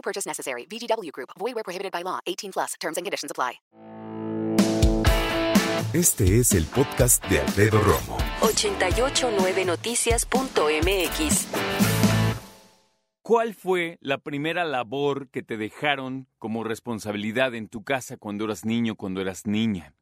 No purchase necessary. VGW Group. Void where prohibited by law. 18 plus. Terms and conditions apply. Este es el podcast de Alfredo Romo. 889noticias.mx. ¿Cuál fue la primera labor que te dejaron como responsabilidad en tu casa cuando eras niño, cuando eras niña?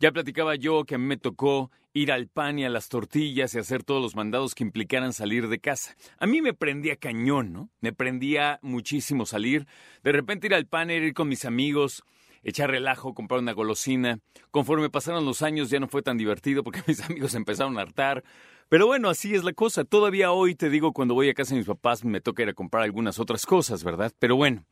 Ya platicaba yo que a mí me tocó ir al pan y a las tortillas y hacer todos los mandados que implicaran salir de casa. A mí me prendía cañón, ¿no? Me prendía muchísimo salir. De repente ir al pan ir con mis amigos, echar relajo, comprar una golosina. Conforme pasaron los años ya no fue tan divertido porque mis amigos empezaron a hartar. Pero bueno, así es la cosa. Todavía hoy te digo, cuando voy a casa de mis papás me toca ir a comprar algunas otras cosas, ¿verdad? Pero bueno,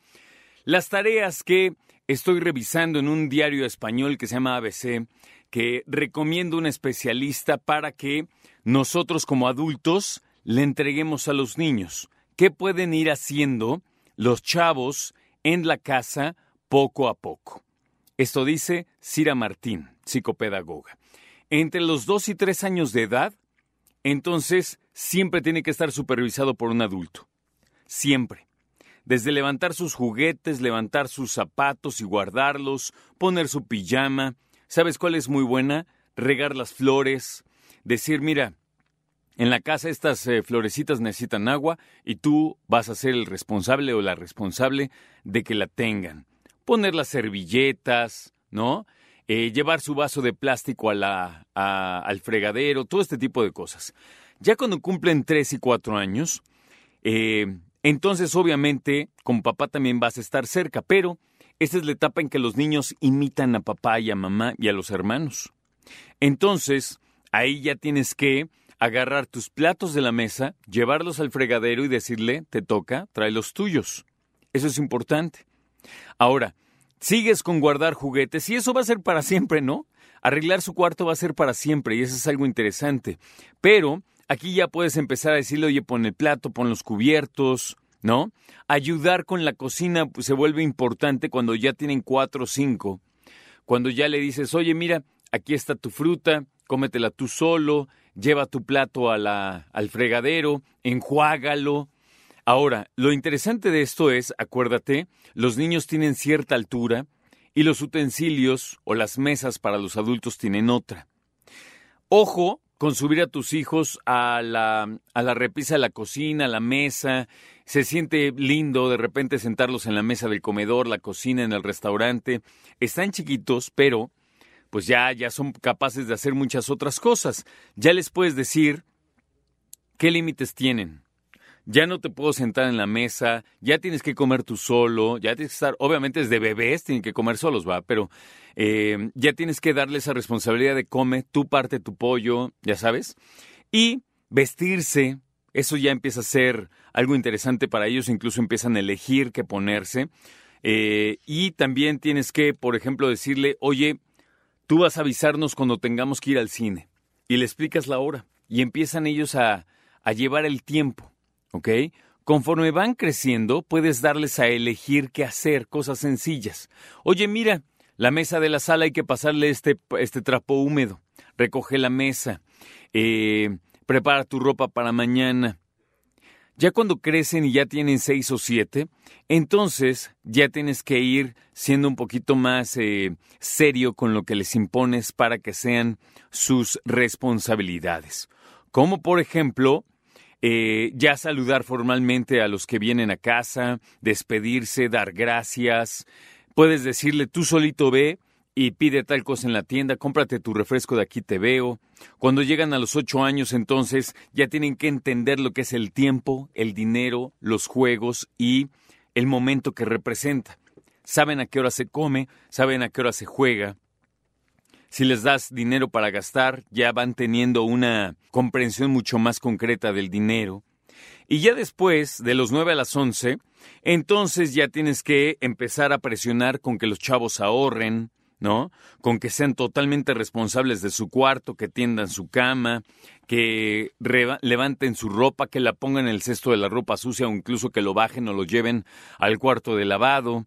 las tareas que estoy revisando en un diario español que se llama ABC, que recomiendo un especialista para que nosotros como adultos le entreguemos a los niños. ¿Qué pueden ir haciendo los chavos en la casa poco a poco? Esto dice Cira Martín, psicopedagoga. Entre los dos y tres años de edad, entonces siempre tiene que estar supervisado por un adulto. Siempre. Desde levantar sus juguetes, levantar sus zapatos y guardarlos, poner su pijama. ¿Sabes cuál es muy buena? Regar las flores. Decir, mira, en la casa estas eh, florecitas necesitan agua y tú vas a ser el responsable o la responsable de que la tengan. Poner las servilletas, ¿no? Eh, llevar su vaso de plástico a al fregadero, todo este tipo de cosas. Ya cuando cumplen tres y cuatro años, eh, entonces obviamente con papá también vas a estar cerca, pero esta es la etapa en que los niños imitan a papá y a mamá y a los hermanos. Entonces, ahí ya tienes que agarrar tus platos de la mesa, llevarlos al fregadero y decirle, te toca, trae los tuyos. Eso es importante. Ahora, sigues con guardar juguetes y eso va a ser para siempre, ¿no? Arreglar su cuarto va a ser para siempre y eso es algo interesante. Pero aquí ya puedes empezar a decirle, oye, pon el plato, pon los cubiertos, ¿no? Ayudar con la cocina pues, se vuelve importante cuando ya tienen cuatro o cinco. Cuando ya le dices, oye, mira, aquí está tu fruta, cómetela tú solo, lleva tu plato al fregadero, enjuágalo. Ahora, lo interesante de esto es, acuérdate, los niños tienen cierta altura y los utensilios o las mesas para los adultos tienen otra. Ojo con subir a tus hijos a la, a la repisa de la cocina, a la mesa. Se siente lindo de repente sentarlos en la mesa del comedor, la cocina, en el restaurante. Están chiquitos, pero pues ya, ya son capaces de hacer muchas otras cosas. Ya les puedes decir qué límites tienen. Ya no te puedo sentar en la mesa, ya tienes que comer tú solo, ya tienes que estar, obviamente desde bebés tienen que comer solos, va, pero eh, ya tienes que darle esa responsabilidad de come, tú parte tu pollo, ya sabes. Y vestirse, eso ya empieza a ser algo interesante para ellos, incluso empiezan a elegir qué ponerse. Eh, y también tienes que, por ejemplo, decirle, oye, tú vas a avisarnos cuando tengamos que ir al cine. Y le explicas la hora. Y empiezan ellos a, a llevar el tiempo. ¿Ok? Conforme van creciendo, puedes darles a elegir qué hacer, cosas sencillas. Oye, mira, la mesa de la sala hay que pasarle este, este trapo húmedo. Recoge la mesa. Eh, prepara tu ropa para mañana. Ya cuando crecen y ya tienen seis o siete, entonces ya tienes que ir siendo un poquito más eh, serio con lo que les impones para que sean sus responsabilidades. Como por ejemplo, eh, ya saludar formalmente a los que vienen a casa, despedirse, dar gracias. Puedes decirle, tú solito ve y pide tal cosa en la tienda, cómprate tu refresco de aquí te veo. Cuando llegan a los ocho años, entonces ya tienen que entender lo que es el tiempo, el dinero, los juegos y el momento que representa. Saben a qué hora se come, saben a qué hora se juega. Si les das dinero para gastar, ya van teniendo una comprensión mucho más concreta del dinero. Y ya después, de los 9 a las 11, entonces ya tienes que empezar a presionar con que los chavos ahorren, ¿no? Con que sean totalmente responsables de su cuarto, que tiendan su cama, que levanten su ropa, que la pongan en el cesto de la ropa sucia o incluso que lo bajen o lo lleven al cuarto de lavado.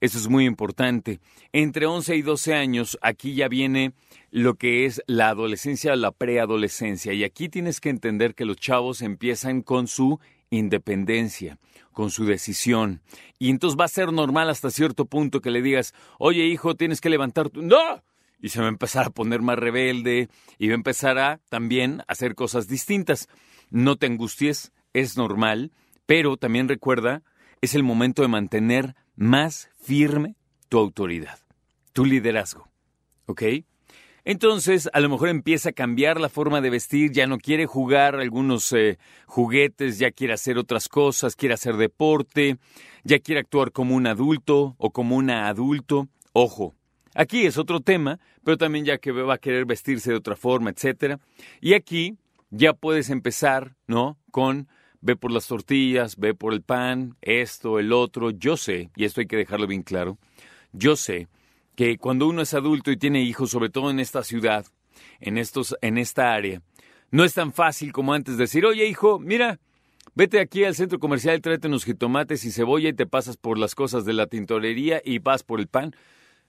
Eso es muy importante. Entre 11 y 12 años, aquí ya viene lo que es la adolescencia o la preadolescencia. Y aquí tienes que entender que los chavos empiezan con su independencia, con su decisión. Y entonces va a ser normal hasta cierto punto que le digas, oye hijo, tienes que levantar tu... ¡No! Y se va a empezar a poner más rebelde y va a empezar a también hacer cosas distintas. No te angusties, es normal, pero también recuerda, es el momento de mantener más firme tu autoridad, tu liderazgo. ¿Ok? Entonces, a lo mejor empieza a cambiar la forma de vestir, ya no quiere jugar algunos eh, juguetes, ya quiere hacer otras cosas, quiere hacer deporte, ya quiere actuar como un adulto o como una adulto. Ojo, aquí es otro tema, pero también ya que va a querer vestirse de otra forma, etcétera. Y aquí ya puedes empezar, ¿no? Con ve por las tortillas, ve por el pan, esto, el otro. Yo sé, y esto hay que dejarlo bien claro, yo sé que cuando uno es adulto y tiene hijos, sobre todo en esta ciudad, en, estos, en esta área, no es tan fácil como antes decir, oye hijo, mira, vete aquí al centro comercial, tráete unos jitomates y cebolla y te pasas por las cosas de la tintorería y vas por el pan.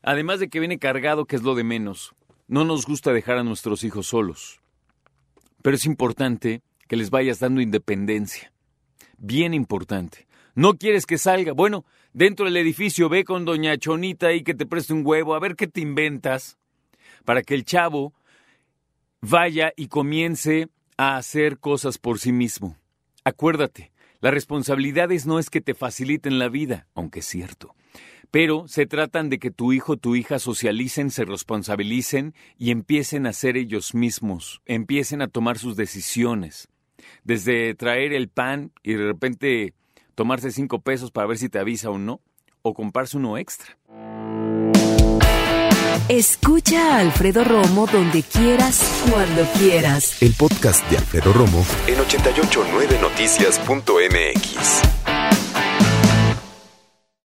Además de que viene cargado, que es lo de menos. No nos gusta dejar a nuestros hijos solos. Pero es importante que les vayas dando independencia. Bien importante. ¿No quieres que salga? Bueno, dentro del edificio ve con doña Chonita y que te preste un huevo, a ver qué te inventas, para que el chavo vaya y comience a hacer cosas por sí mismo. Acuérdate, las responsabilidades no es que te faciliten la vida, aunque es cierto, pero se tratan de que tu hijo o tu hija socialicen, se responsabilicen y empiecen a ser ellos mismos, empiecen a tomar sus decisiones. Desde traer el pan y de repente tomarse cinco pesos para ver si te avisa o no, o comprarse uno extra. Escucha a Alfredo Romo donde quieras, cuando quieras. El podcast de Alfredo Romo en 889noticias.mx.